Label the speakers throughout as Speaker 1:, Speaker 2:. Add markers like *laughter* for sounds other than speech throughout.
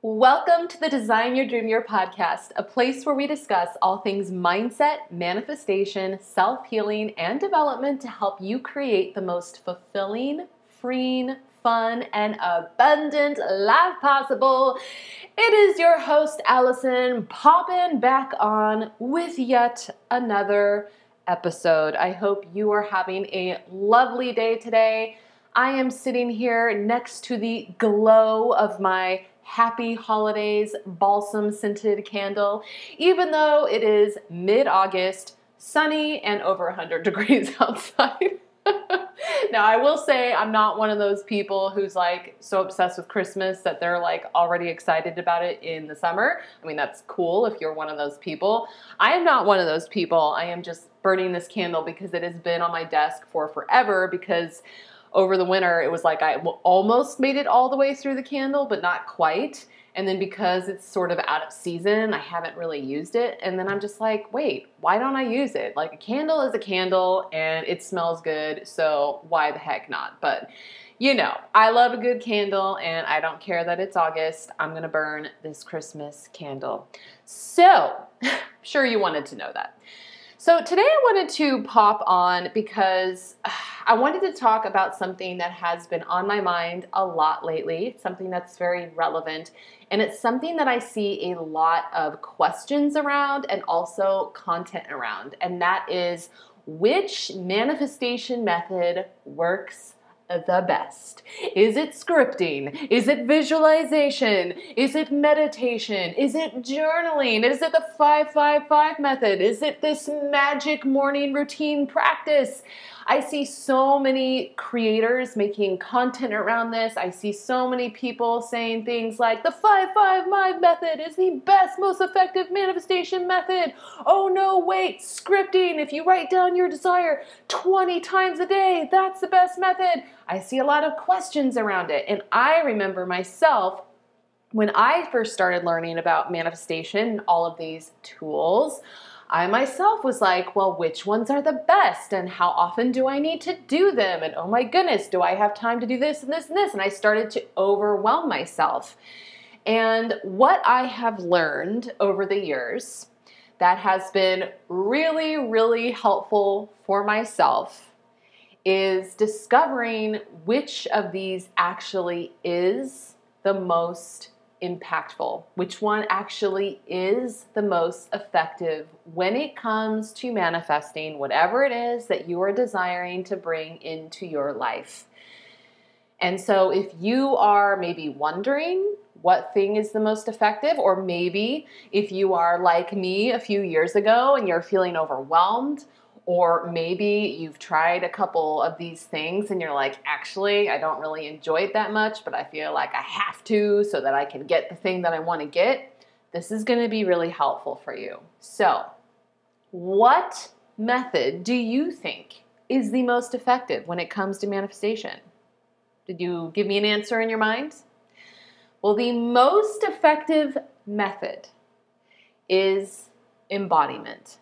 Speaker 1: Welcome to the Design Your Dream Year podcast, a place where we discuss all things mindset, manifestation, self healing, and development to help you create the most fulfilling, freeing, fun, and abundant life possible. It is your host, Allison, popping back on with yet another episode. I hope you are having a lovely day today. I am sitting here next to the glow of my Happy Holidays balsam scented candle, even though it is mid August, sunny, and over 100 *laughs* degrees outside. *laughs* now, I will say I'm not one of those people who's like so obsessed with Christmas that they're like already excited about it in the summer. I mean, that's cool if you're one of those people. I am not one of those people. I am just burning this candle because it has been on my desk for forever because over the winter, it was like I almost made it all the way through the candle, but not quite. And then because it's sort of out of season, I haven't really used it. And then I'm just like, wait, why don't I use it? Like a candle is a candle and it smells good, so why the heck not? But you know, I love a good candle and I don't care that it's August. I'm gonna burn this Christmas candle. So, *laughs* sure you wanted to know that. So today I wanted to pop on because uh, I wanted to talk about something that has been on my mind a lot lately, something that's very relevant, and it's something that I see a lot of questions around and also content around, and that is which manifestation method works the best? Is it scripting? Is it visualization? Is it meditation? Is it journaling? Is it the 555 method? Is it this magic morning routine practice? I see so many creators making content around this. I see so many people saying things like the 555 method is the best, most effective manifestation method. Oh no, wait, scripting. If you write down your desire 20 times a day, that's the best method. I see a lot of questions around it. And I remember myself when I first started learning about manifestation, and all of these tools. I myself was like, well, which ones are the best and how often do I need to do them? And oh my goodness, do I have time to do this and this and this? And I started to overwhelm myself. And what I have learned over the years that has been really, really helpful for myself is discovering which of these actually is the most impactful, which one actually is the most effective when it comes to manifesting whatever it is that you are desiring to bring into your life. And so, if you are maybe wondering what thing is the most effective, or maybe if you are like me a few years ago and you're feeling overwhelmed or maybe you've tried a couple of these things and you're like, actually, I don't really enjoy it that much, but I feel like I have to so that I can get the thing that I want to get. This is going to be really helpful for you. So, what method do you think is the most effective when it comes to manifestation? Did you give me an answer in your mind? Well, the most effective method is embodiment.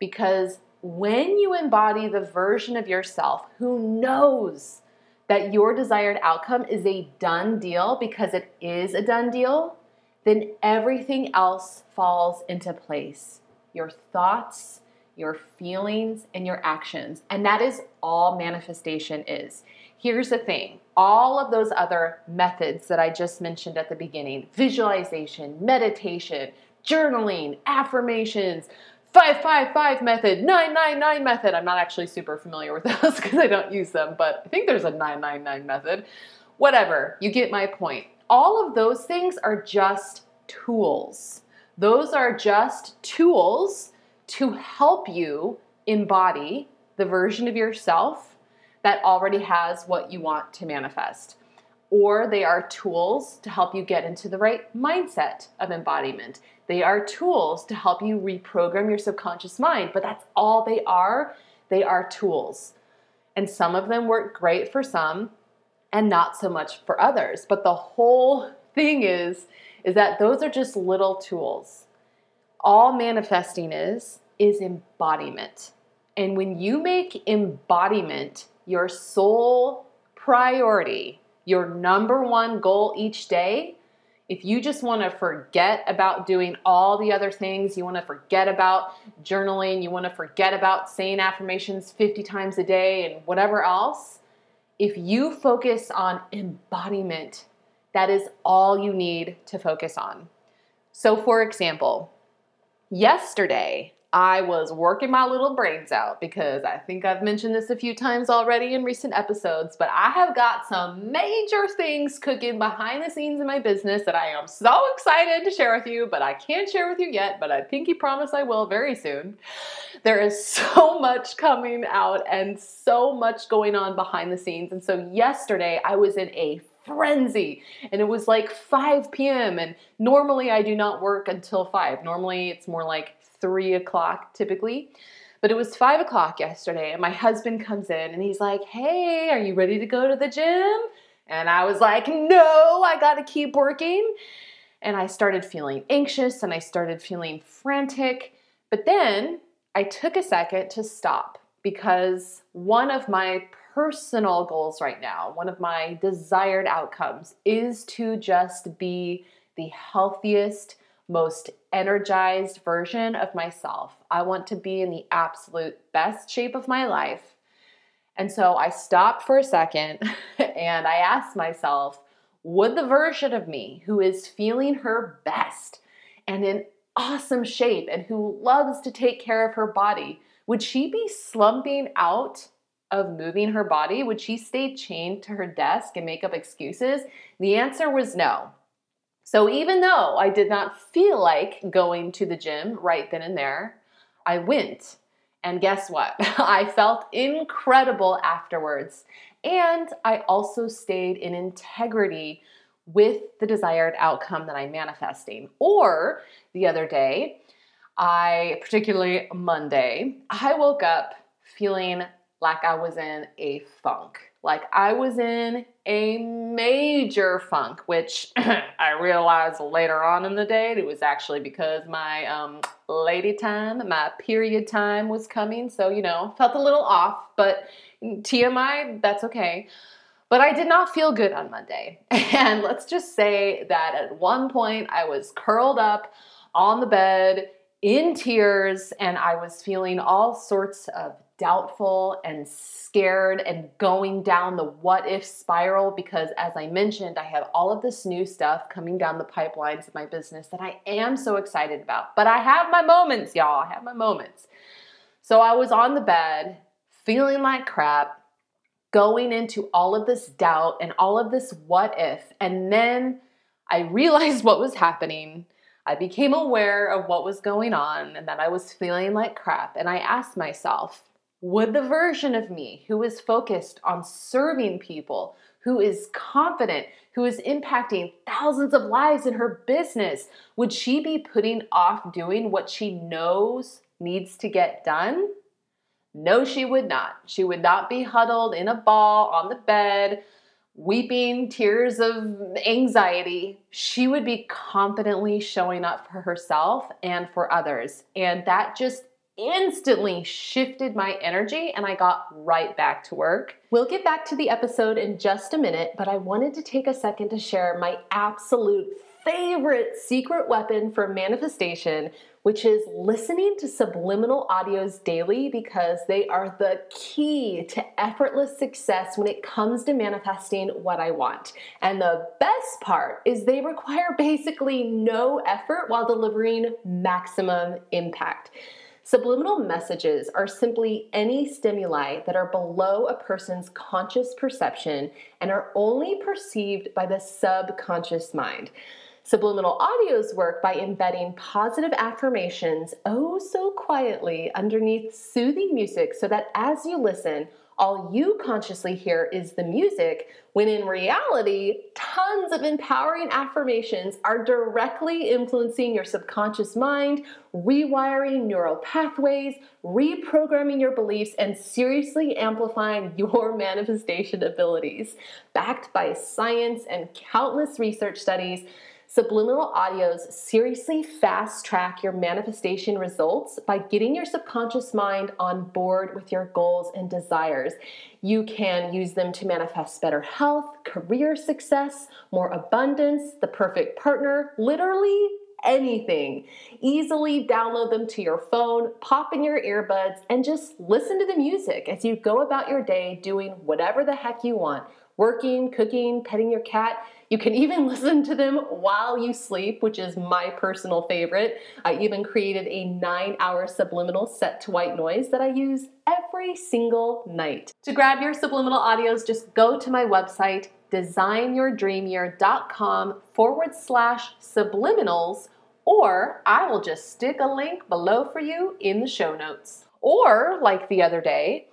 Speaker 1: Because when you embody the version of yourself who knows that your desired outcome is a done deal because it is a done deal, then everything else falls into place. Your thoughts, your feelings, and your actions. And that is all manifestation is. Here's the thing all of those other methods that I just mentioned at the beginning visualization, meditation, journaling, affirmations, 555 method, 999 method. I'm not actually super familiar with *laughs* those because I don't use them, but I think there's a 999 method. Whatever, you get my point. All of those things are just tools. Those are just tools to help you embody the version of yourself that already has what you want to manifest or they are tools to help you get into the right mindset of embodiment. They are tools to help you reprogram your subconscious mind, but that's all they are. They are tools. And some of them work great for some and not so much for others. But the whole thing is is that those are just little tools. All manifesting is is embodiment. And when you make embodiment your sole priority, your number one goal each day, if you just want to forget about doing all the other things, you want to forget about journaling, you want to forget about saying affirmations 50 times a day and whatever else, if you focus on embodiment, that is all you need to focus on. So, for example, yesterday I was working my little brains out because I think I've mentioned this a few times already in recent episodes, but I have got some major things cooking behind the scenes in my business that I am so excited to share with you, but I can't share with you yet, but I pinky promise I will very soon. There is *laughs* so much coming out and so much going on behind the scenes. And so yesterday I was in a frenzy. And it was like 5 p.m. And normally I do not work until 5. Normally it's more like three o'clock typically. But it was five o'clock yesterday, and my husband comes in and he's like, Hey, are you ready to go to the gym? And I was like, No, I gotta keep working. And I started feeling anxious and I started feeling frantic. But then I took a second to stop because one of my personal goals right now, one of my desired outcomes, is to just be the healthiest, most energized version of myself. I want to be in the absolute best shape of my life. And so I stopped for a second *laughs* and I asked myself, would the version of me who is feeling her best and in awesome shape and who loves to take care of her body, would she be slumping out of moving her body? Would she stay chained to her desk and make up excuses? The answer was no. So even though I did not feel like going to the gym right then and there, I went. And guess what? *laughs* I felt incredible afterwards. And I also stayed in integrity with the desired outcome that I'm manifesting. Or the other day, I, particularly Monday, I woke up feeling like I was in a funk. Like I was in a major funk, which *clears throat* I realized later on in the day it was actually because my um, lady time, my period time was coming. So, you know, felt a little off, but TMI, that's okay. But I did not feel good on Monday. *laughs* And let's just say that at one point I was curled up on the bed in tears and I was feeling all sorts of doubtful and scared and going down the what if spiral because, as I mentioned, I have all of this new stuff coming down the pipelines of my business that I am so excited about. But I have my moments, y'all. I have my moments. So I was on the bed feeling like crap, going into all of this doubt and all of this what if. And then I *laughs* realized what was happening. I became aware of what was going on and that I was feeling like crap. And I asked myself, would the version of me who is focused on serving people, who is confident, who is impacting thousands of lives in her business, would she be putting off doing what she knows needs to get done? No, she would not. She would not be huddled in a ball on the bed, weeping tears of anxiety. She would be confidently showing up for herself and for others. And that just instantly shifted my energy and I got right back to work. We'll get back to the episode in just a minute, but I wanted to take a second to share my absolute favorite secret weapon for manifestation, which is listening to subliminal audios daily because they are the key to effortless success when it comes to manifesting what I want. And the best part is they require basically no effort while delivering maximum impact. Subliminal messages are simply any stimuli that are below a person's conscious perception and are only perceived by the subconscious mind. Subliminal audios work by embedding positive affirmations oh so quietly underneath soothing music so that as you listen, all you consciously hear is the music, when in reality, tons of empowering affirmations are directly influencing your subconscious mind, rewiring neural pathways, reprogramming your beliefs, and seriously amplifying *laughs* your manifestation abilities. Backed by science and countless research studies, Subliminal audios seriously fast track your manifestation results by getting your subconscious mind on board with your goals and desires. You can use them to manifest better health, career success, more abundance, the perfect partner, literally anything. Easily download them to your phone, pop in your earbuds, and just listen to the music as you go about your day doing whatever the heck you want working, cooking, petting your cat. You can even *laughs* listen to them while you sleep, which is my personal favorite. I even created a nine hour subliminal set to white noise that I use every single night. To grab your subliminal audios, just go to my website, designyourdreamyear.com forward slash subliminals, or I will just stick a link below for you in the show notes. Or, like the other day,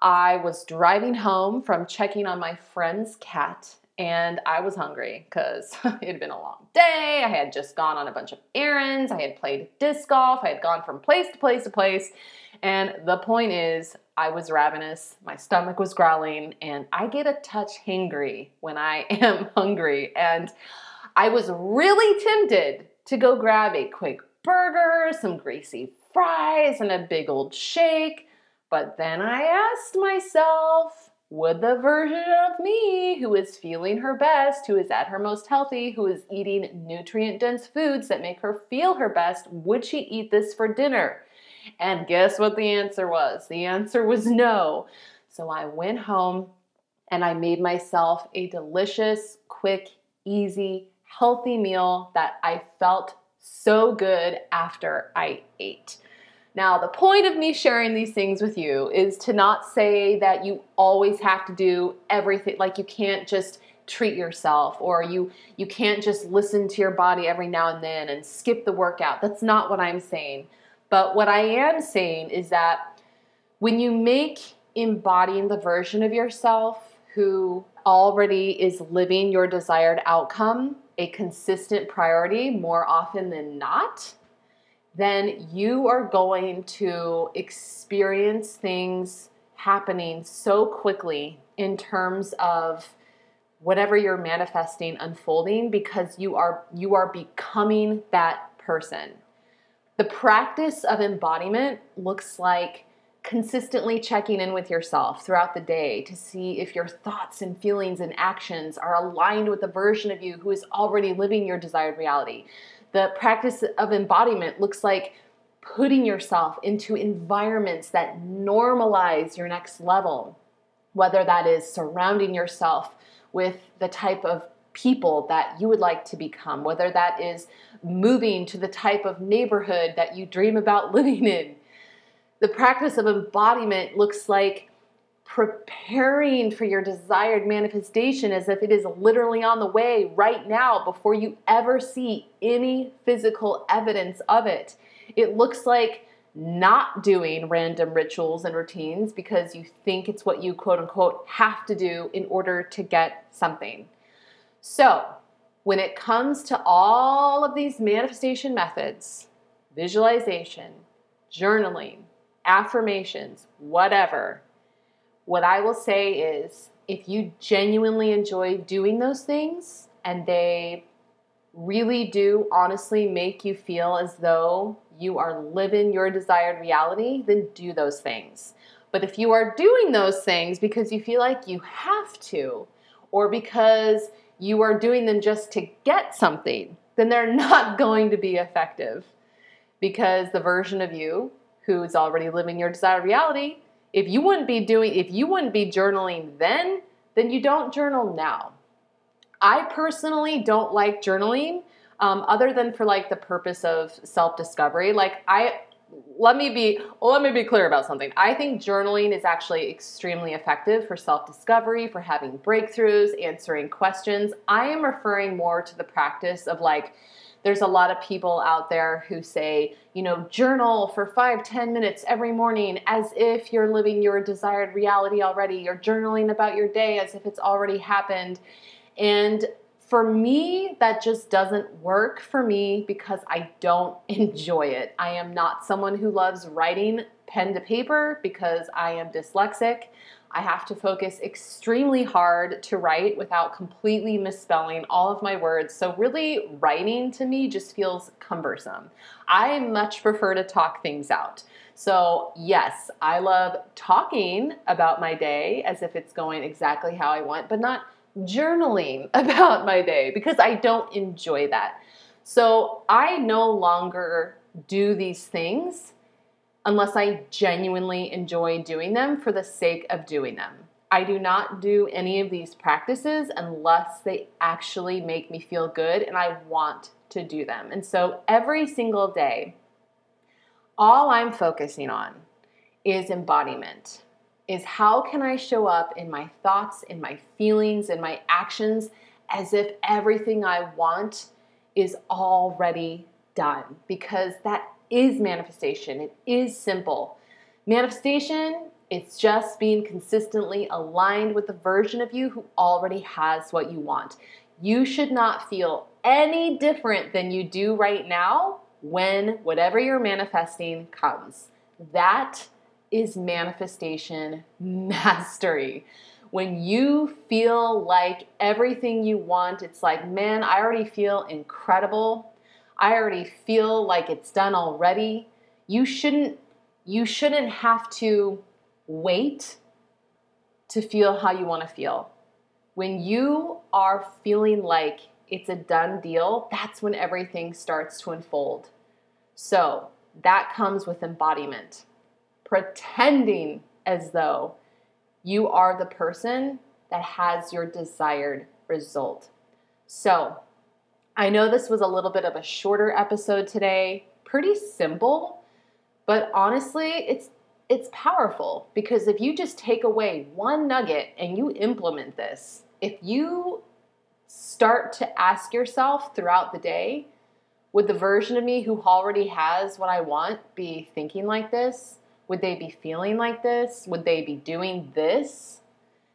Speaker 1: I was driving home from checking on my friend's cat and I was hungry because *laughs* it had been a long day. I had just gone on a bunch of errands. I had played disc golf. I had gone from place to place to place. And the point is, I was ravenous. My stomach was growling, and I get a touch hangry when I *laughs* am hungry. And I was really tempted to go grab a quick burger, some greasy fries, and a big old shake. But then I asked myself, would the version of me who is feeling her best, who is at her most healthy, who is eating nutrient dense foods that make her feel her best, would she eat this for dinner? And guess what the answer was? The answer was no. So I went home and I made myself a delicious, quick, easy, healthy meal that I felt so good after I ate. Now, the point of me sharing these things with you is to not say that you always have to do everything, like you can't just treat yourself or you you can't just listen to your body every now and then and skip the workout. That's not what I'm saying. But what I am saying is that when you make embodying the version of yourself who already is living your desired outcome a consistent priority more often than not, then you are going to experience things happening so quickly in terms of whatever you're manifesting unfolding because you are you are becoming that person. The practice of embodiment looks like consistently checking in with yourself throughout the day to see if your thoughts and feelings and actions are aligned with the version of you who is already living your desired reality. The practice of embodiment looks like putting yourself into environments that normalize your next level, whether that is surrounding yourself with the type of people that you would like to become, whether that is moving to the type of neighborhood that you dream about *laughs* living in. The practice of embodiment looks like preparing for your desired manifestation as if it is literally on the way right now before you ever see any physical evidence of it. It looks like not doing random rituals and routines because you think it's what you quote unquote have to do in order to get something. So, when it comes to all of these manifestation methods, visualization, journaling, affirmations, whatever, what I will say is if you genuinely enjoy doing those things and they really do honestly make you feel as though you are living your desired reality, then do those things. But if you are doing those things because you feel like you have to, or because you are doing them just to get something, then they're *laughs* not going to be effective. Because the version of you who's already living your desired reality if you wouldn't be doing if you wouldn't be journaling then then you don't journal now. I personally don't like journaling um, other than for like the purpose of self-discovery. Like i let me be let me be clear about something. I think journaling is actually extremely effective for self-discovery for having breakthroughs answering questions. I am referring more to the practice of like there's a lot of people out there who say, you know, journal for five, ten minutes every morning as if you're living your desired reality already. You're journaling about your day as if it's already happened. And for me, that just doesn't work for me because I don't *laughs* enjoy it. I am not someone who loves writing pen to paper because I am dyslexic. I have to focus extremely hard to write without completely misspelling all of my words. So, really, writing to me just feels cumbersome. I much prefer to talk things out. So, yes, I love talking about my day as if it's going exactly how I want, but not journaling *laughs* about my day because I don't enjoy that. So, I no longer do these things unless I genuinely enjoy doing them for the sake of doing them. I do not do any of these practices unless they actually make me feel good and I want to do them. And so every single day, all I'm focusing on is embodiment. Is how can I show up in my thoughts, in my feelings, in my actions as if everything I want is already done? Because that is manifestation. It is simple. Manifestation, it's just being consistently aligned with the version of you who already has what you want. You should not feel any different than you do right now when whatever you're manifesting comes. That is manifestation mastery. When you feel like everything you want, it's like, man, I already feel incredible. I already feel like it's done already. You shouldn't you shouldn't have to wait to feel how you want to feel. When you are feeling like it's a done deal, that's when everything starts to unfold. So, that comes with embodiment. Pretending as though you are the person that has your desired result. So, I know this was a little bit of a shorter episode today, pretty simple, but honestly, it's it's powerful because if you just take away one nugget and you implement this, if you start to ask yourself throughout the day, would the version of me who already has what I want be thinking like this? Would they be feeling like this? Would they be doing this?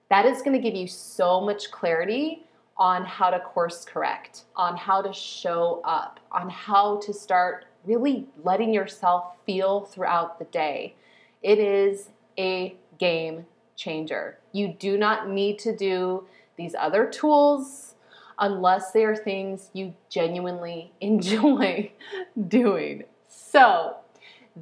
Speaker 1: That is going to give you so much clarity on how to course correct, on how to show up, on how to start really letting yourself feel throughout the day. It is a game changer. You do not need to do these other tools unless they are things you genuinely *laughs* enjoy doing. So,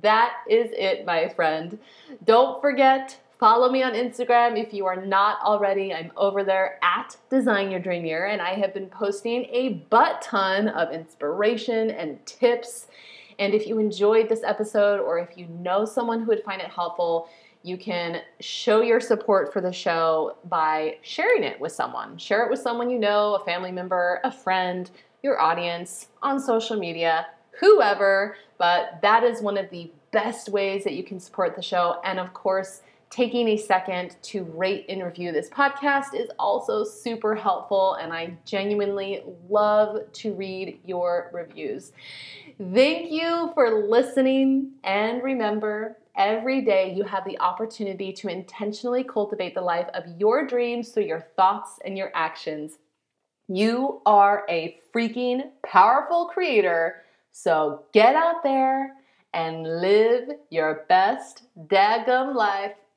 Speaker 1: that is it, my friend. Don't forget Follow me on Instagram if you are not already. I'm over there at Design Your Dream Year, and I have been posting a butt ton of inspiration and tips. And if you enjoyed this episode, or if you know someone who would find it helpful, you can show your support for the show by sharing it with someone. Share it with someone you know, a family member, a friend, your audience, on social media, whoever. But that is one of the best ways that you can support the show. And of course, taking a second to rate and review this podcast is also super helpful, and I genuinely love to read your reviews. Thank you for listening, and remember, every day you have the opportunity to intentionally cultivate the life of your dreams through your thoughts and your actions. You are a freaking powerful creator, so get out there and live your best daggum life